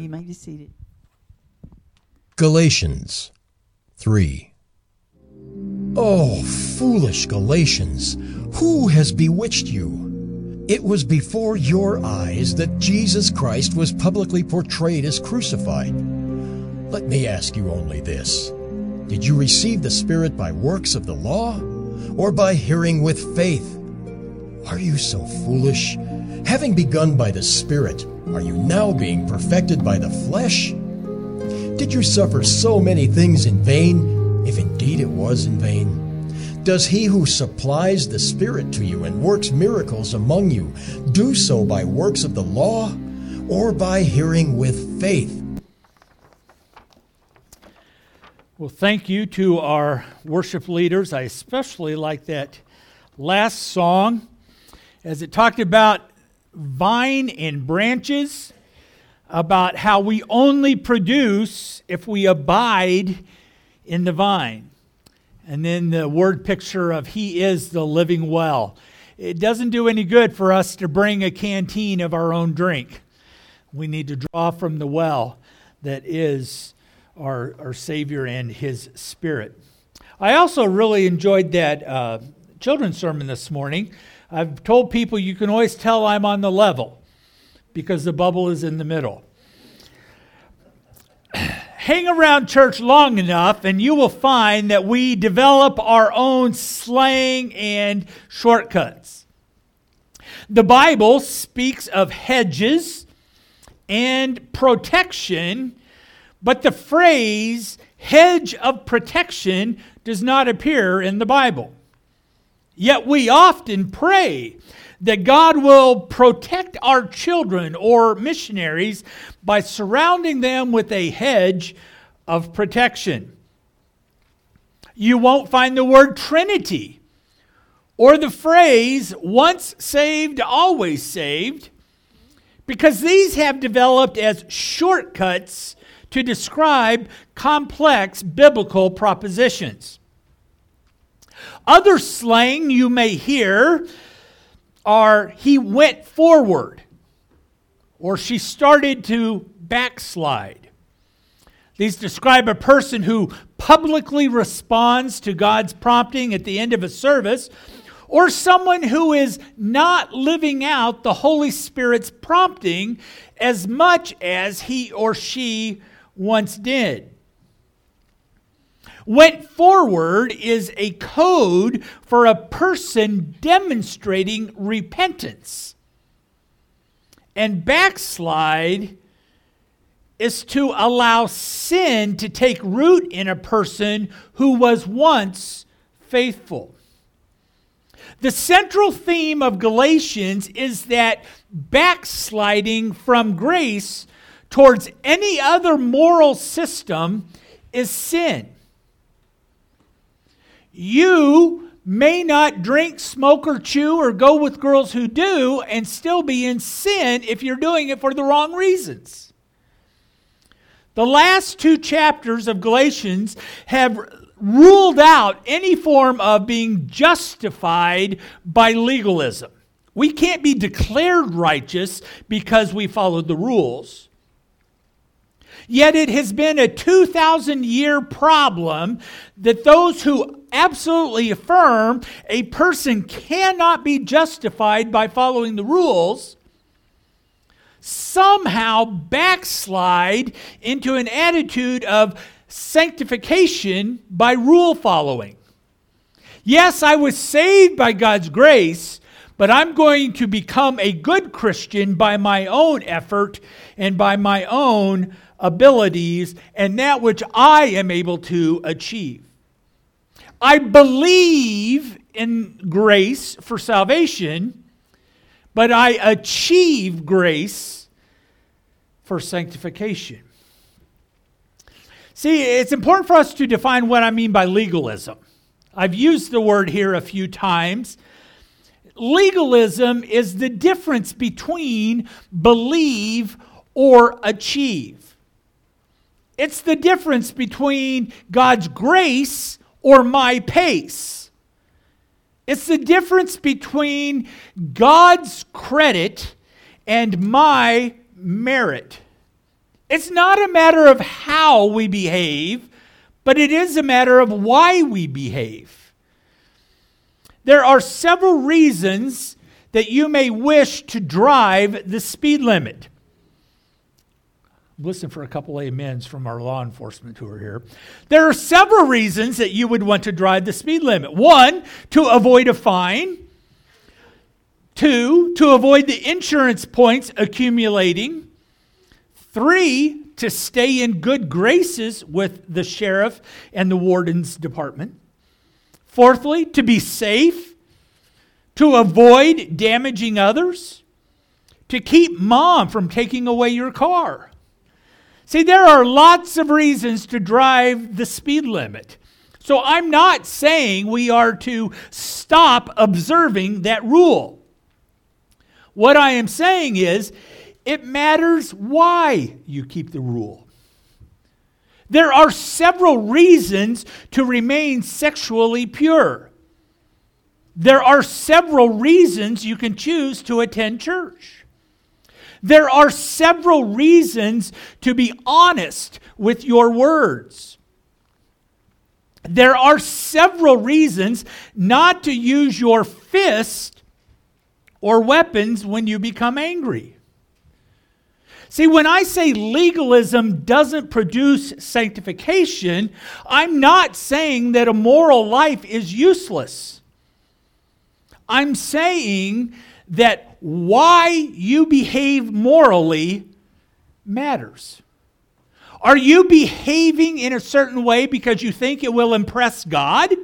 You may be seated. Galatians 3. Oh, foolish Galatians, who has bewitched you? It was before your eyes that Jesus Christ was publicly portrayed as crucified. Let me ask you only this Did you receive the Spirit by works of the law, or by hearing with faith? Are you so foolish? Having begun by the Spirit, are you now being perfected by the flesh? Did you suffer so many things in vain, if indeed it was in vain? Does he who supplies the Spirit to you and works miracles among you do so by works of the law or by hearing with faith? Well, thank you to our worship leaders. I especially like that last song as it talked about vine and branches about how we only produce if we abide in the vine. And then the word picture of He is the living well. It doesn't do any good for us to bring a canteen of our own drink. We need to draw from the well that is our, our Savior and His Spirit. I also really enjoyed that uh, children's sermon this morning. I've told people you can always tell I'm on the level because the bubble is in the middle. Hang around church long enough, and you will find that we develop our own slang and shortcuts. The Bible speaks of hedges and protection, but the phrase hedge of protection does not appear in the Bible. Yet we often pray that God will protect our children or missionaries by surrounding them with a hedge of protection. You won't find the word Trinity or the phrase once saved, always saved, because these have developed as shortcuts to describe complex biblical propositions. Other slang you may hear are he went forward or she started to backslide. These describe a person who publicly responds to God's prompting at the end of a service, or someone who is not living out the Holy Spirit's prompting as much as he or she once did. Went forward is a code for a person demonstrating repentance. And backslide is to allow sin to take root in a person who was once faithful. The central theme of Galatians is that backsliding from grace towards any other moral system is sin. You may not drink, smoke, or chew, or go with girls who do, and still be in sin if you're doing it for the wrong reasons. The last two chapters of Galatians have ruled out any form of being justified by legalism. We can't be declared righteous because we followed the rules. Yet it has been a 2,000 year problem that those who absolutely affirm a person cannot be justified by following the rules somehow backslide into an attitude of sanctification by rule following. Yes, I was saved by God's grace, but I'm going to become a good Christian by my own effort and by my own abilities and that which I am able to achieve. I believe in grace for salvation, but I achieve grace for sanctification. See, it's important for us to define what I mean by legalism. I've used the word here a few times. Legalism is the difference between believe or achieve. It's the difference between God's grace or my pace. It's the difference between God's credit and my merit. It's not a matter of how we behave, but it is a matter of why we behave. There are several reasons that you may wish to drive the speed limit. Listen for a couple amens from our law enforcement who are here. There are several reasons that you would want to drive the speed limit. One, to avoid a fine. Two, to avoid the insurance points accumulating. Three, to stay in good graces with the sheriff and the warden's department. Fourthly, to be safe, to avoid damaging others, to keep mom from taking away your car. See, there are lots of reasons to drive the speed limit. So I'm not saying we are to stop observing that rule. What I am saying is it matters why you keep the rule. There are several reasons to remain sexually pure. There are several reasons you can choose to attend church. There are several reasons to be honest with your words. There are several reasons not to use your fist or weapons when you become angry. See, when I say legalism doesn't produce sanctification, I'm not saying that a moral life is useless. I'm saying that why you behave morally matters. Are you behaving in a certain way because you think it will impress God?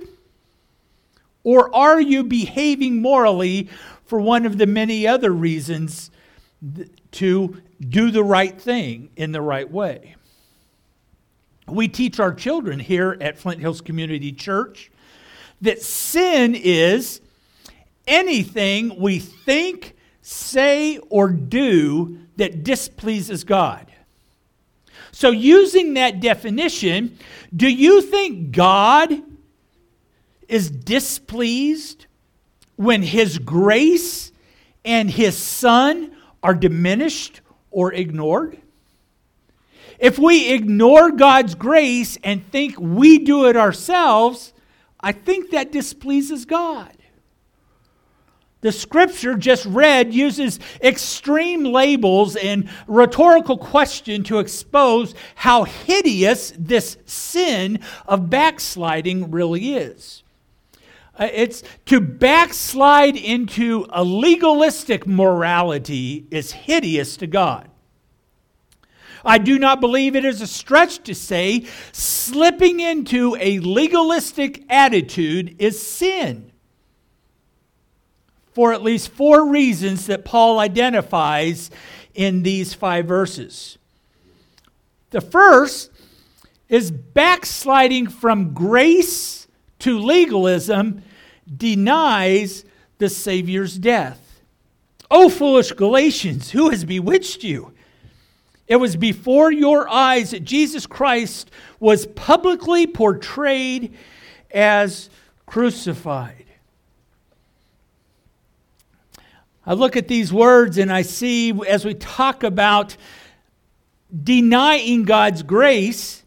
Or are you behaving morally for one of the many other reasons to do the right thing in the right way? We teach our children here at Flint Hills Community Church that sin is anything we think, say, or do that displeases God. So, using that definition, do you think God is displeased when His grace and His Son are diminished or ignored? If we ignore God's grace and think we do it ourselves, I think that displeases God. The scripture just read uses extreme labels and rhetorical question to expose how hideous this sin of backsliding really is. Uh, it's to backslide into a legalistic morality is hideous to God. I do not believe it is a stretch to say slipping into a legalistic attitude is sin for at least four reasons that Paul identifies in these five verses. The first is backsliding from grace to legalism denies the Savior's death. O foolish Galatians, who has bewitched you? It was before your eyes that Jesus Christ was publicly portrayed as crucified. I look at these words and I see as we talk about denying God's grace,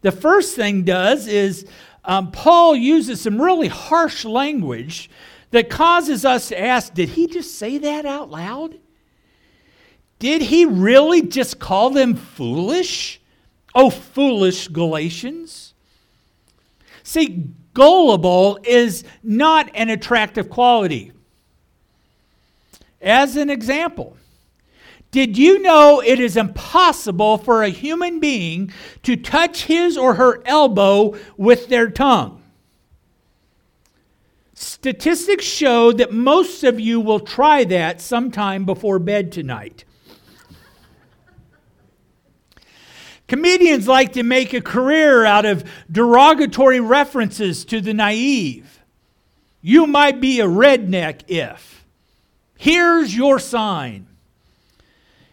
the first thing does is um, Paul uses some really harsh language that causes us to ask, did he just say that out loud? Did he really just call them foolish? Oh, foolish Galatians. See, gullible is not an attractive quality. As an example, did you know it is impossible for a human being to touch his or her elbow with their tongue? Statistics show that most of you will try that sometime before bed tonight. Comedians like to make a career out of derogatory references to the naive. You might be a redneck if. Here's your sign.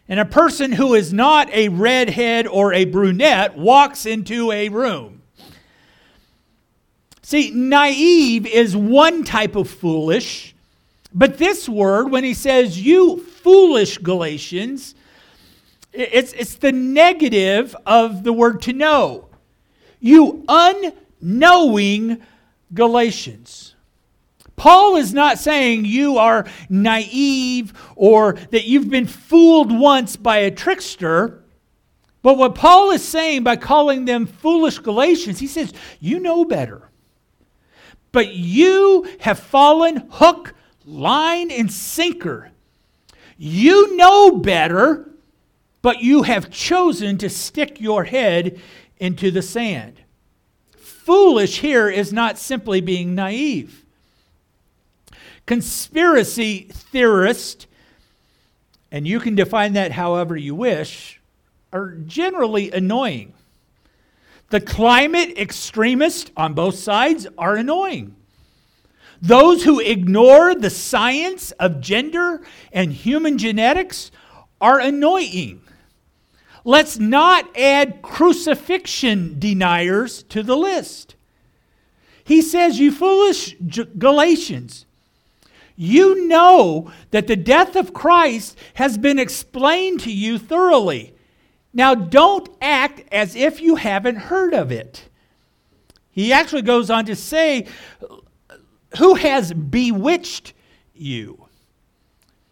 And a person who is not a redhead or a brunette walks into a room. See, naive is one type of foolish, but this word, when he says, you foolish Galatians, It's, it's the negative of the word to know. You unknowing Galatians. Paul is not saying you are naive or that you've been fooled once by a trickster. But what Paul is saying by calling them foolish Galatians, he says, you know better. But you have fallen hook, line, and sinker. You know better, but you have chosen to stick your head into the sand. Foolish here is not simply being naive. Conspiracy theorists, and you can define that however you wish, are generally annoying. The climate extremists on both sides are annoying. Those who ignore the science of gender and human genetics are annoying. Let's not add crucifixion deniers to the list. He says, You foolish Galatians, you know that the death of Christ has been explained to you thoroughly. Now, don't act as if you haven't heard of it. He actually goes on to say, Who has bewitched you?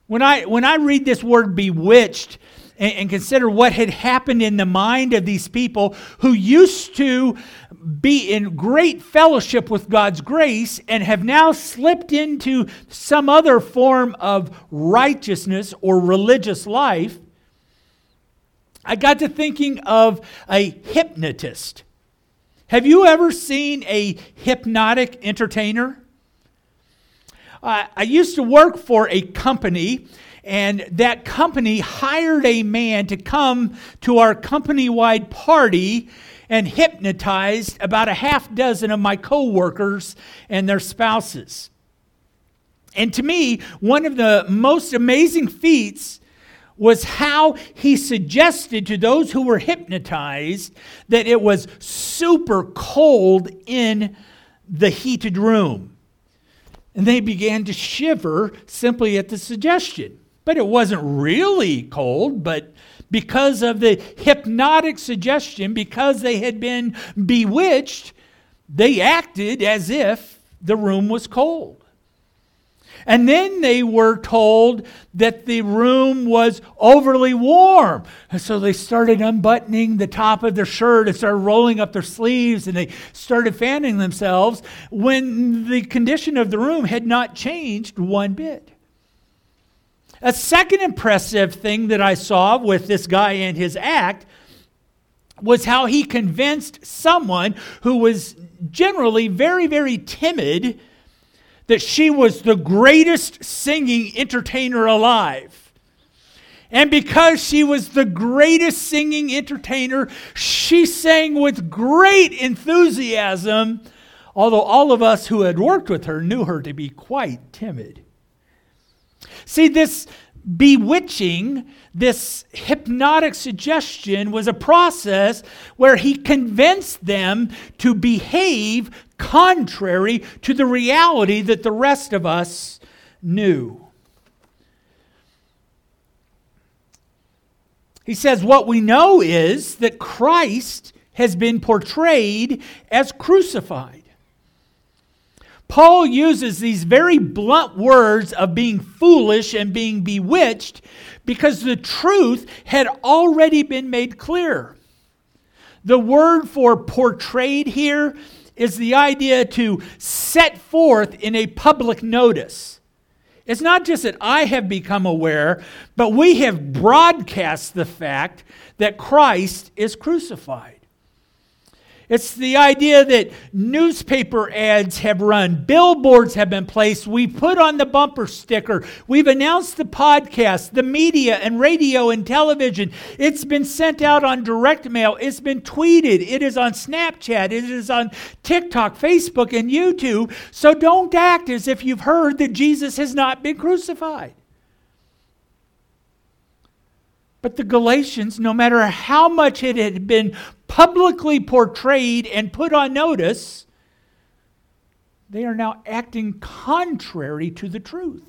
When I, when I read this word bewitched, and, and consider what had happened in the mind of these people who used to be in great fellowship with God's grace and have now slipped into some other form of righteousness or religious life, I got to thinking of a hypnotist. Have you ever seen a hypnotic entertainer? Uh, I used to work for a company and that company hired a man to come to our company wide party and hypnotized about a half dozen of my coworkers and their spouses. And to me, one of the most amazing feats was how he suggested to those who were hypnotized that it was super cold in the heated room. And they began to shiver simply at the suggestion. But it wasn't really cold, but because of the hypnotic suggestion, because they had been bewitched, they acted as if the room was cold. And then they were told that the room was overly warm. And so they started unbuttoning the top of their shirt and started rolling up their sleeves and they started fanning themselves when the condition of the room had not changed one bit. A second impressive thing that I saw with this guy and his act was how he convinced someone who was generally very, very timid that she was the greatest singing entertainer alive. And because she was the greatest singing entertainer, she sang with great enthusiasm, although all of us who had worked with her knew her to be quite timid. See, this bewitching, this hypnotic suggestion was a process where he convinced them to behave contrary to the reality that the rest of us knew. He says, What we know is that Christ has been portrayed as crucified. Paul uses these very blunt words of being foolish and being bewitched because the truth had already been made clear. The word for portrayed here is the idea to set forth in a public notice. It's not just that I have become aware, but we have broadcast the fact that Christ is crucified. It's the idea that newspaper ads have run, billboards have been placed, we put on the bumper sticker, we've announced the podcast, the media and radio and television. It's been sent out on direct mail, it's been tweeted, it is on Snapchat, it is on TikTok, Facebook, and YouTube. So don't act as if you've heard that Jesus has not been crucified. But the Galatians, no matter how much it had been publicly portrayed and put on notice, they are now acting contrary to the truth.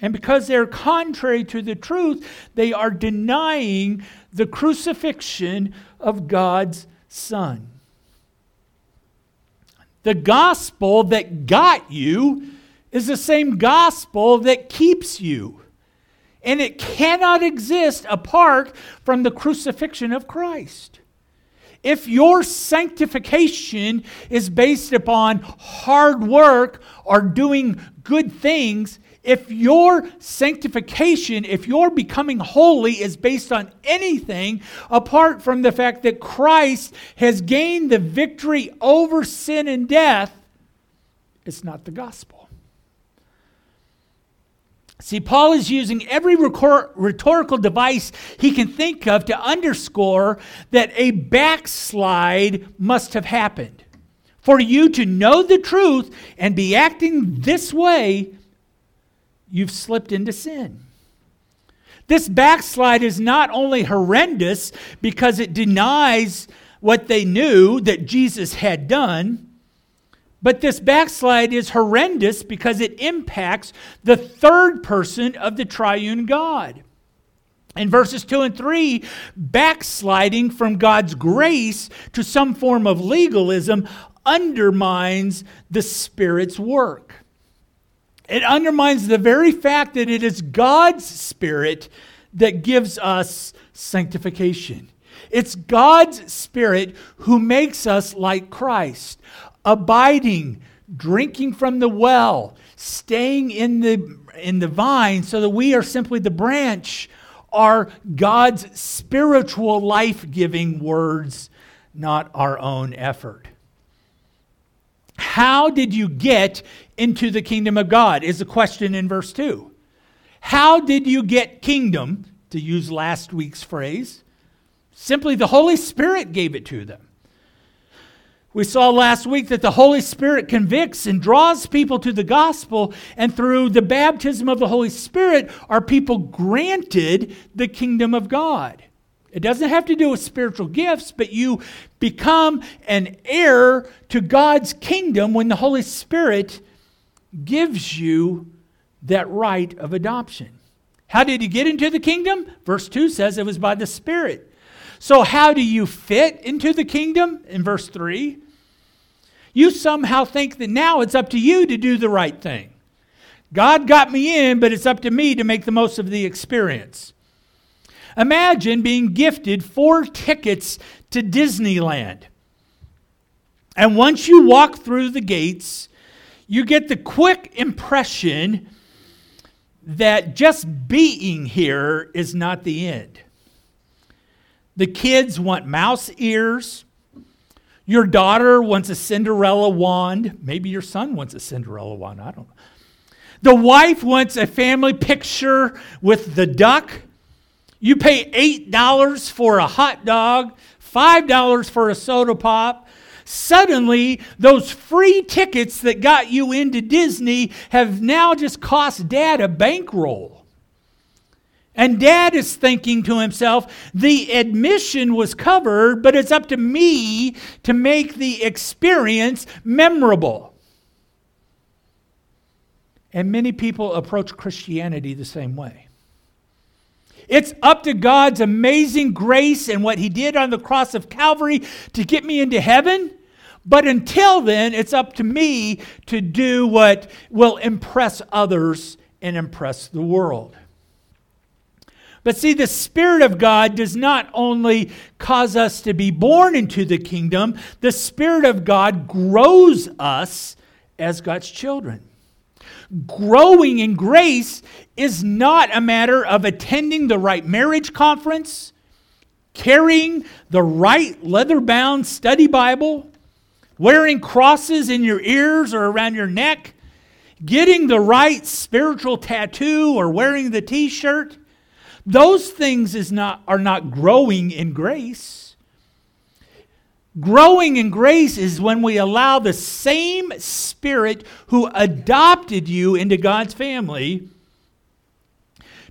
And because they're contrary to the truth, they are denying the crucifixion of God's Son. The gospel that got you is the same gospel that keeps you. And it cannot exist apart from the crucifixion of Christ. If your sanctification is based upon hard work or doing good things, if your sanctification, if your becoming holy is based on anything apart from the fact that Christ has gained the victory over sin and death, it's not the gospel. See, Paul is using every rhetorical device he can think of to underscore that a backslide must have happened. For you to know the truth and be acting this way, you've slipped into sin. This backslide is not only horrendous because it denies what they knew that Jesus had done, but this backslide is horrendous because it impacts the third person of the triune God. In verses 2 and 3, backsliding from God's grace to some form of legalism undermines the Spirit's work. It undermines the very fact that it is God's Spirit that gives us sanctification. It's God's Spirit who makes us like Christ abiding, drinking from the well, staying in the, in the vine so that we are simply the branch, are God's spiritual life giving words, not our own effort. How did you get into the kingdom of God? Is the question in verse 2. How did you get kingdom, to use last week's phrase? Simply the Holy Spirit gave it to them. We saw last week that the Holy Spirit convicts and draws people to the gospel, and through the baptism of the Holy Spirit are people granted the kingdom of God. It doesn't have to do with spiritual gifts, but you become an heir to God's kingdom when the Holy Spirit gives you that right of adoption. How did you get into the kingdom? Verse 2 says it was by the Spirit. So, how do you fit into the kingdom? In verse 3, you somehow think that now it's up to you to do the right thing. God got me in, but it's up to me to make the most of the experience. Imagine being gifted four tickets to Disneyland. And once you walk through the gates, you get the quick impression that just being here is not the end. The kids want mouse ears. Your daughter wants a Cinderella wand. Maybe your son wants a Cinderella wand. I don't know. The wife wants a family picture with the duck. You pay $8 for a hot dog, $5 for a soda pop. Suddenly, those free tickets that got you into Disney have now just cost dad a bankroll. And dad is thinking to himself, the admission was covered, but it's up to me to make the experience memorable. And many people approach Christianity the same way. It's up to God's amazing grace and what He did on the cross of Calvary to get me into heaven. But until then, it's up to me to do what will impress others and impress the world. But see, the Spirit of God does not only cause us to be born into the kingdom, the Spirit of God grows us as God's children. Growing in grace is not a matter of attending the right marriage conference, carrying the right leather bound study Bible, wearing crosses in your ears or around your neck, getting the right spiritual tattoo or wearing the t shirt. Those things is not, are not growing in grace. Growing in grace is when we allow the same Spirit who adopted you into God's family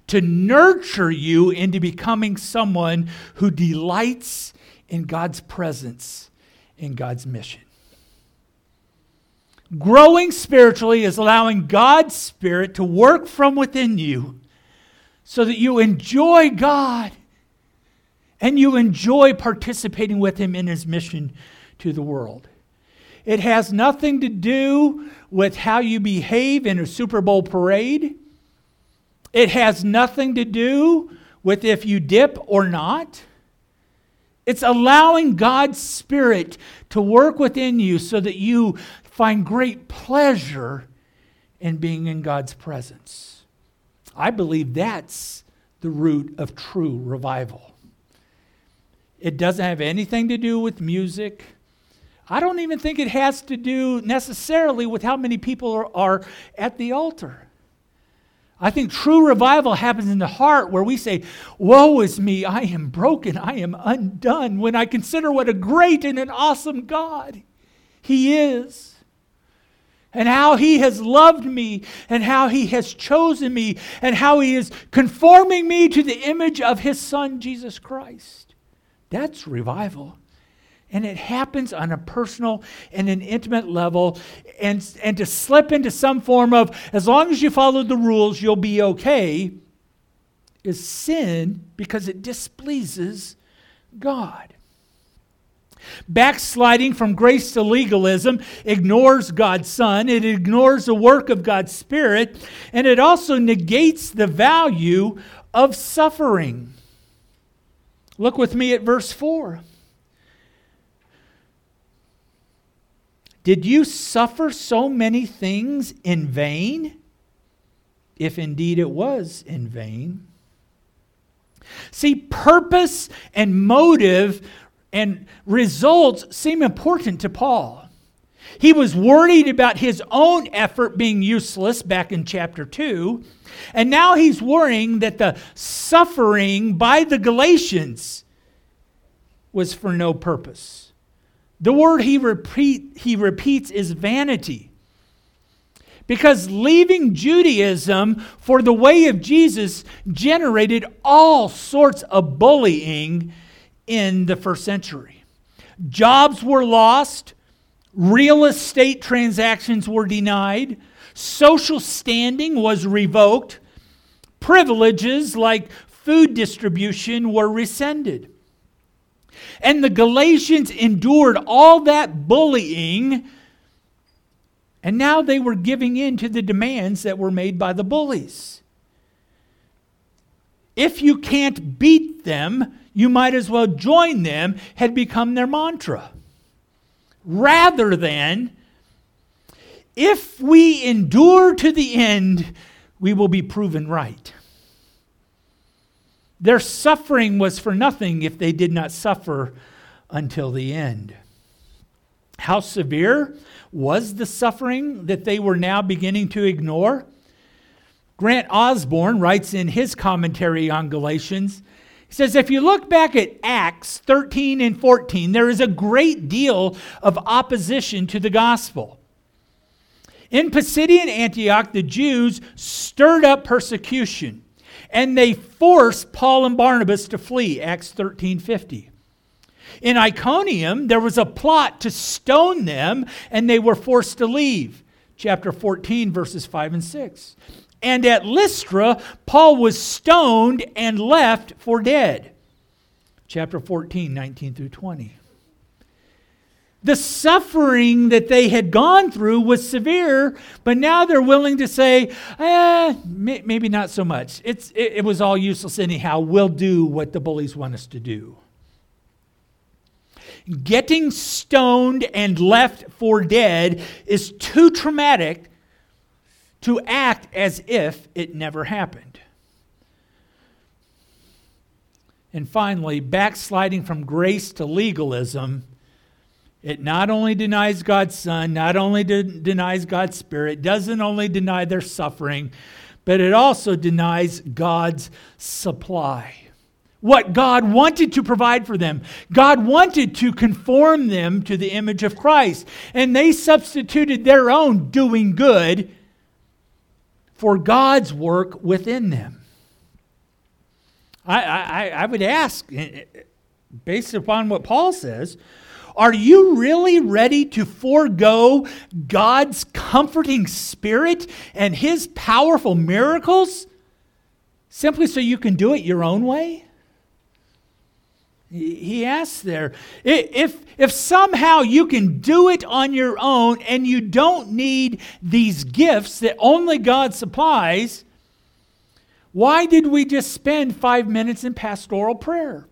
to nurture you into becoming someone who delights in God's presence, in God's mission. Growing spiritually is allowing God's Spirit to work from within you so that you enjoy God and you enjoy participating with Him in His mission to the world. It has nothing to do with how you behave in a Super Bowl parade. It has nothing to do with if you dip or not. It's allowing God's Spirit to work within you so that you find great pleasure in being in God's presence. I believe that's the root of true revival. It doesn't have anything to do with music. I don't even think it has to do necessarily with how many people are, are at the altar. I think true revival happens in the heart where we say, Woe is me, I am broken, I am undone, when I consider what a great and an awesome God He is. And how He has loved me, and how He has chosen me, and how He is conforming me to the image of His Son, Jesus Christ. That's revival. And it happens on a personal and an intimate level. And, and to slip into some form of, as long as you follow the rules, you'll be okay, is sin because it displeases God. Backsliding from grace to legalism ignores God's Son, it ignores the work of God's Spirit, and it also negates the value of suffering. Look with me at verse 4. Did you suffer so many things in vain? If indeed it was in vain. See, purpose and motive and results seem important to Paul. He was worried about his own effort being useless back in chapter 2, and now he's worrying that the suffering by the Galatians was for no purpose. The word he, repeat, he repeats is vanity. Because leaving Judaism for the way of Jesus generated all sorts of bullying in the first century. Jobs were lost, real estate transactions were denied, social standing was revoked, privileges like food distribution were rescinded. And the Galatians endured all that bullying, and now they were giving in to the demands that were made by the bullies. If you can't beat them, you might as well join them, had become their mantra. Rather than, if we endure to the end, we will be proven right. Their suffering was for nothing if they did not suffer until the end. How severe was the suffering that they were now beginning to ignore? Grant Osborne writes in his commentary on Galatians, he says, if you look back at Acts 13 and 14, there is a great deal of opposition to the gospel. In Pisidian Antioch, the Jews stirred up persecution and they forced Paul and Barnabas to flee, Acts 13:50. In Iconium, there was a plot to stone them, and they were forced to leave. Chapter 14, verses 5 and 6. And at Lystra, Paul was stoned and left for dead. Chapter 14, 19 through 20. The suffering that they had gone through was severe, but now they're willing to say, eh, maybe not so much. It's, it, it was all useless anyhow. We'll do what the bullies want us to do. Getting stoned and left for dead is too traumatic to act as if it never happened. And finally, backsliding from grace to legalism it not only denies God's Son, not only de- denies God's Spirit, doesn't only deny their suffering, but it also denies God's supply. What God wanted to provide for them. God wanted to conform them to the image of Christ. And they substituted their own doing good for God's work within them. I, I, I would ask, eh, eh, based upon what Paul says, Are you really ready to forego God's comforting spirit and his powerful miracles simply so you can do it your own way? He asks there, if, if somehow you can do it on your own and you don't need these gifts that only God supplies, why did we just spend five minutes in pastoral prayer?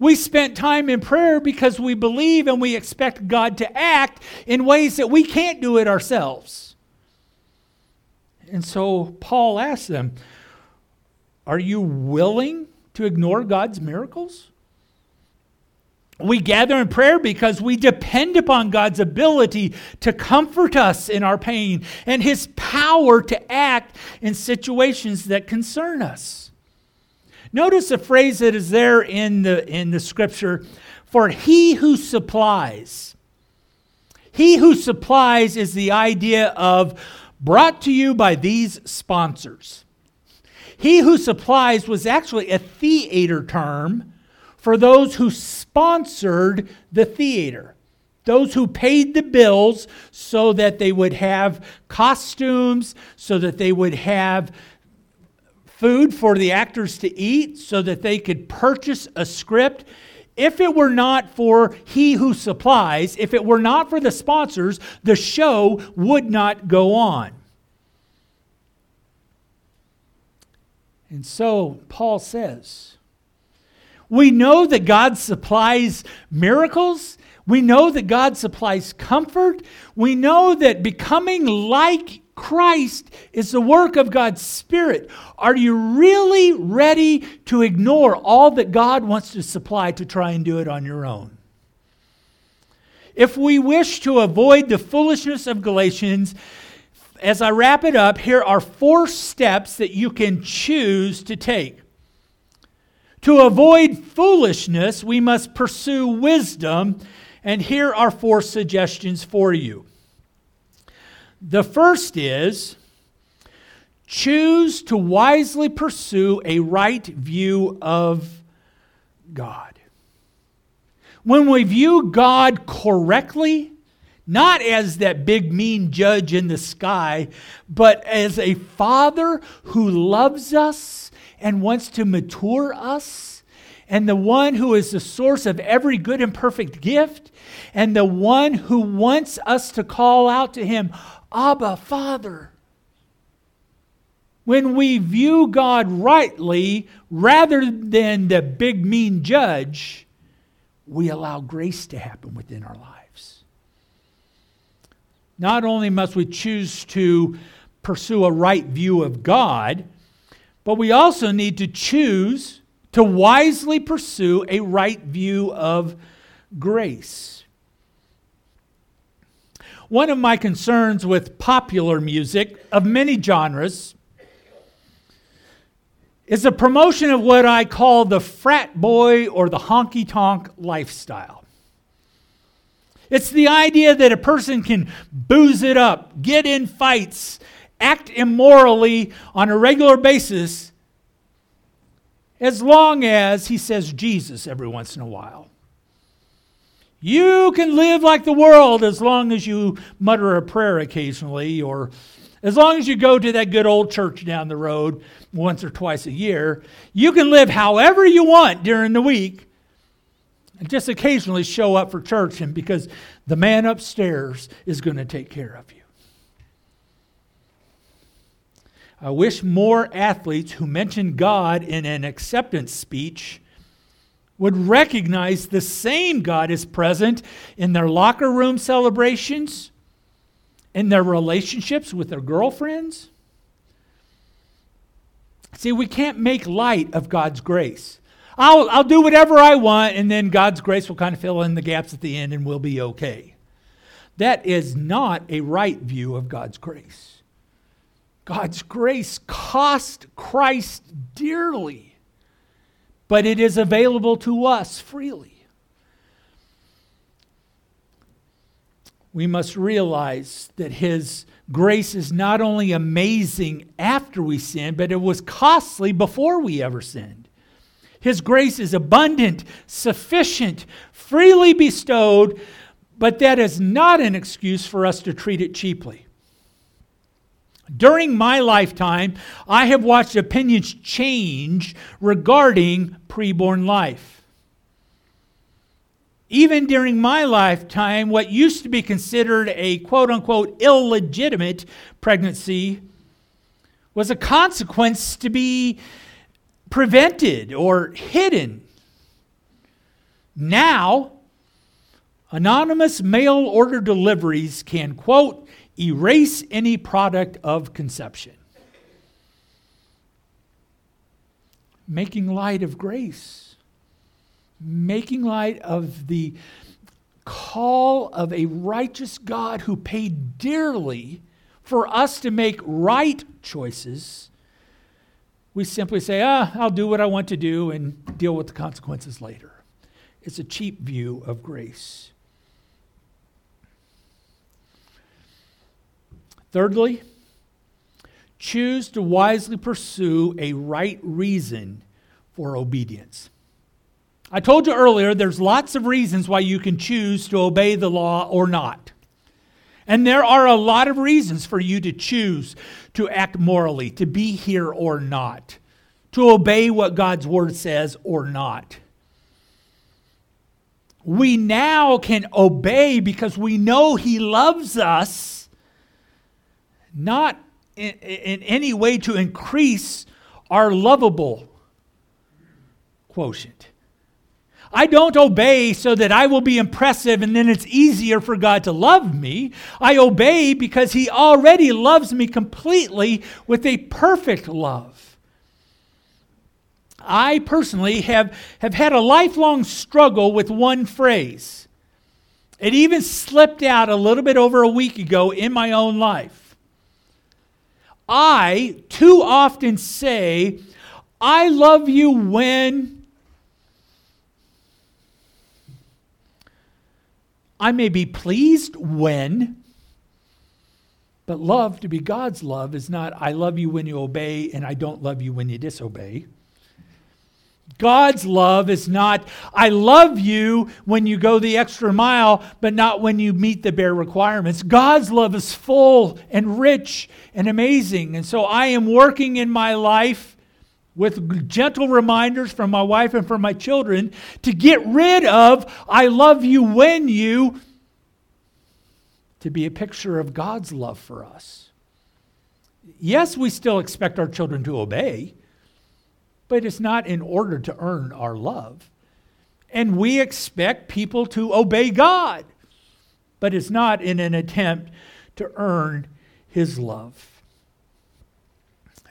We spent time in prayer because we believe and we expect God to act in ways that we can't do it ourselves. And so Paul asks them, Are you willing to ignore God's miracles? We gather in prayer because we depend upon God's ability to comfort us in our pain and His power to act in situations that concern us. Notice a phrase that is there in the, in the scripture for He who supplies. He who supplies is the idea of brought to you by these sponsors. He who supplies was actually a theater term for those who sponsored the theater. Those who paid the bills so that they would have costumes, so that they would have food for the actors to eat, so that they could purchase a script. If it were not for he who supplies, if it were not for the sponsors, the show would not go on. And so Paul says, we know that God supplies miracles. We know that God supplies comfort. We know that becoming like Christ is the work of God's Spirit. Are you really ready to ignore all that God wants to supply to try and do it on your own? If we wish to avoid the foolishness of Galatians, as I wrap it up, here are four steps that you can choose to take. To avoid foolishness, we must pursue wisdom, and here are four suggestions for you. The first is choose to wisely pursue a right view of God. When we view God correctly, not as that big mean judge in the sky, but as a father who loves us and wants to mature us, and the one who is the source of every good and perfect gift, and the one who wants us to call out to him, Abba, Father. When we view God rightly, rather than the big mean judge, we allow grace to happen within our lives. Not only must we choose to pursue a right view of God, but we also need to choose to wisely pursue a right view of grace. One of my concerns with popular music of many genres is the promotion of what I call the frat boy or the honky tonk lifestyle. It's the idea that a person can booze it up, get in fights, act immorally on a regular basis as long as he says Jesus every once in a while. You can live like the world as long as you mutter a prayer occasionally, or as long as you go to that good old church down the road once or twice a year. You can live however you want during the week and just occasionally show up for church and because the man upstairs is going to take care of you. I wish more athletes who mention God in an acceptance speech would recognize the same God is present in their locker room celebrations, in their relationships with their girlfriends. See, we can't make light of God's grace. I'll, I'll do whatever I want, and then God's grace will kind of fill in the gaps at the end and we'll be okay. That is not a right view of God's grace. God's grace cost Christ dearly, but it is available to us freely. We must realize that His grace is not only amazing after we sin, but it was costly before we ever sinned. His grace is abundant, sufficient, freely bestowed, but that is not an excuse for us to treat it cheaply. During my lifetime, I have watched opinions change regarding preborn life. Even during my lifetime, what used to be considered a quote unquote illegitimate pregnancy was a consequence to be prevented or hidden. Now, anonymous mail order deliveries can, quote, erase any product of conception. Making light of grace, making light of the call of a righteous God who paid dearly for us to make right choices. We simply say, ah, I'll do what I want to do and deal with the consequences later. It's a cheap view of grace. Thirdly, choose to wisely pursue a right reason for obedience. I told you earlier there's lots of reasons why you can choose to obey the law or not. And there are a lot of reasons for you to choose to act morally, to be here or not, to obey what God's word says or not. We now can obey because we know He loves us not in, in any way to increase our lovable quotient. I don't obey so that I will be impressive and then it's easier for God to love me. I obey because He already loves me completely with a perfect love. I personally have, have had a lifelong struggle with one phrase. It even slipped out a little bit over a week ago in my own life. I too often say, I love you when I may be pleased when, but love to be God's love is not I love you when you obey and I don't love you when you disobey. God's love is not, I love you when you go the extra mile, but not when you meet the bare requirements. God's love is full and rich and amazing. And so I am working in my life with gentle reminders from my wife and from my children to get rid of, I love you when you, to be a picture of God's love for us. Yes, we still expect our children to obey but it's not in order to earn our love. And we expect people to obey God, but it's not in an attempt to earn His love.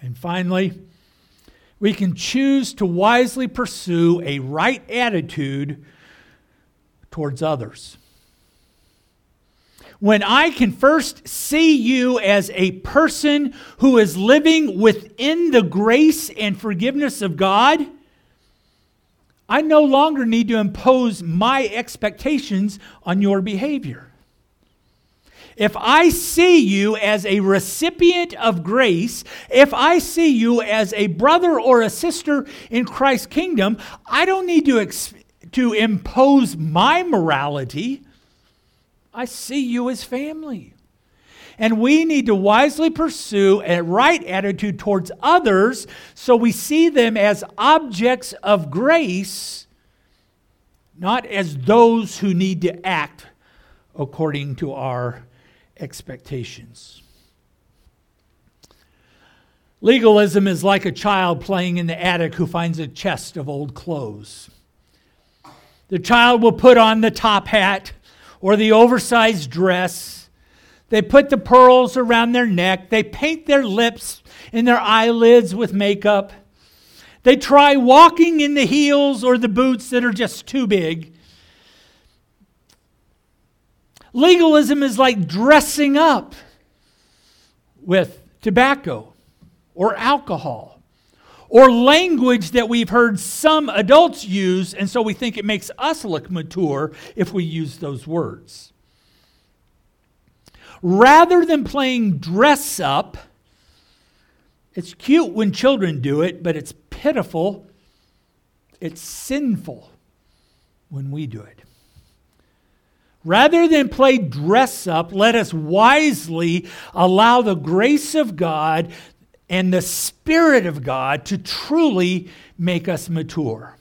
And finally, we can choose to wisely pursue a right attitude towards others when I can first see you as a person who is living within the grace and forgiveness of God, I no longer need to impose my expectations on your behavior. If I see you as a recipient of grace, if I see you as a brother or a sister in Christ's kingdom, I don't need to, to impose my morality. I see you as family. And we need to wisely pursue a right attitude towards others so we see them as objects of grace, not as those who need to act according to our expectations. Legalism is like a child playing in the attic who finds a chest of old clothes. The child will put on the top hat or the oversized dress. They put the pearls around their neck. They paint their lips and their eyelids with makeup. They try walking in the heels or the boots that are just too big. Legalism is like dressing up with tobacco or alcohol or language that we've heard some adults use, and so we think it makes us look mature if we use those words. Rather than playing dress up, it's cute when children do it, but it's pitiful it's sinful when we do it. Rather than play dress up, let us wisely allow the grace of God and the Spirit of God to truly make us mature.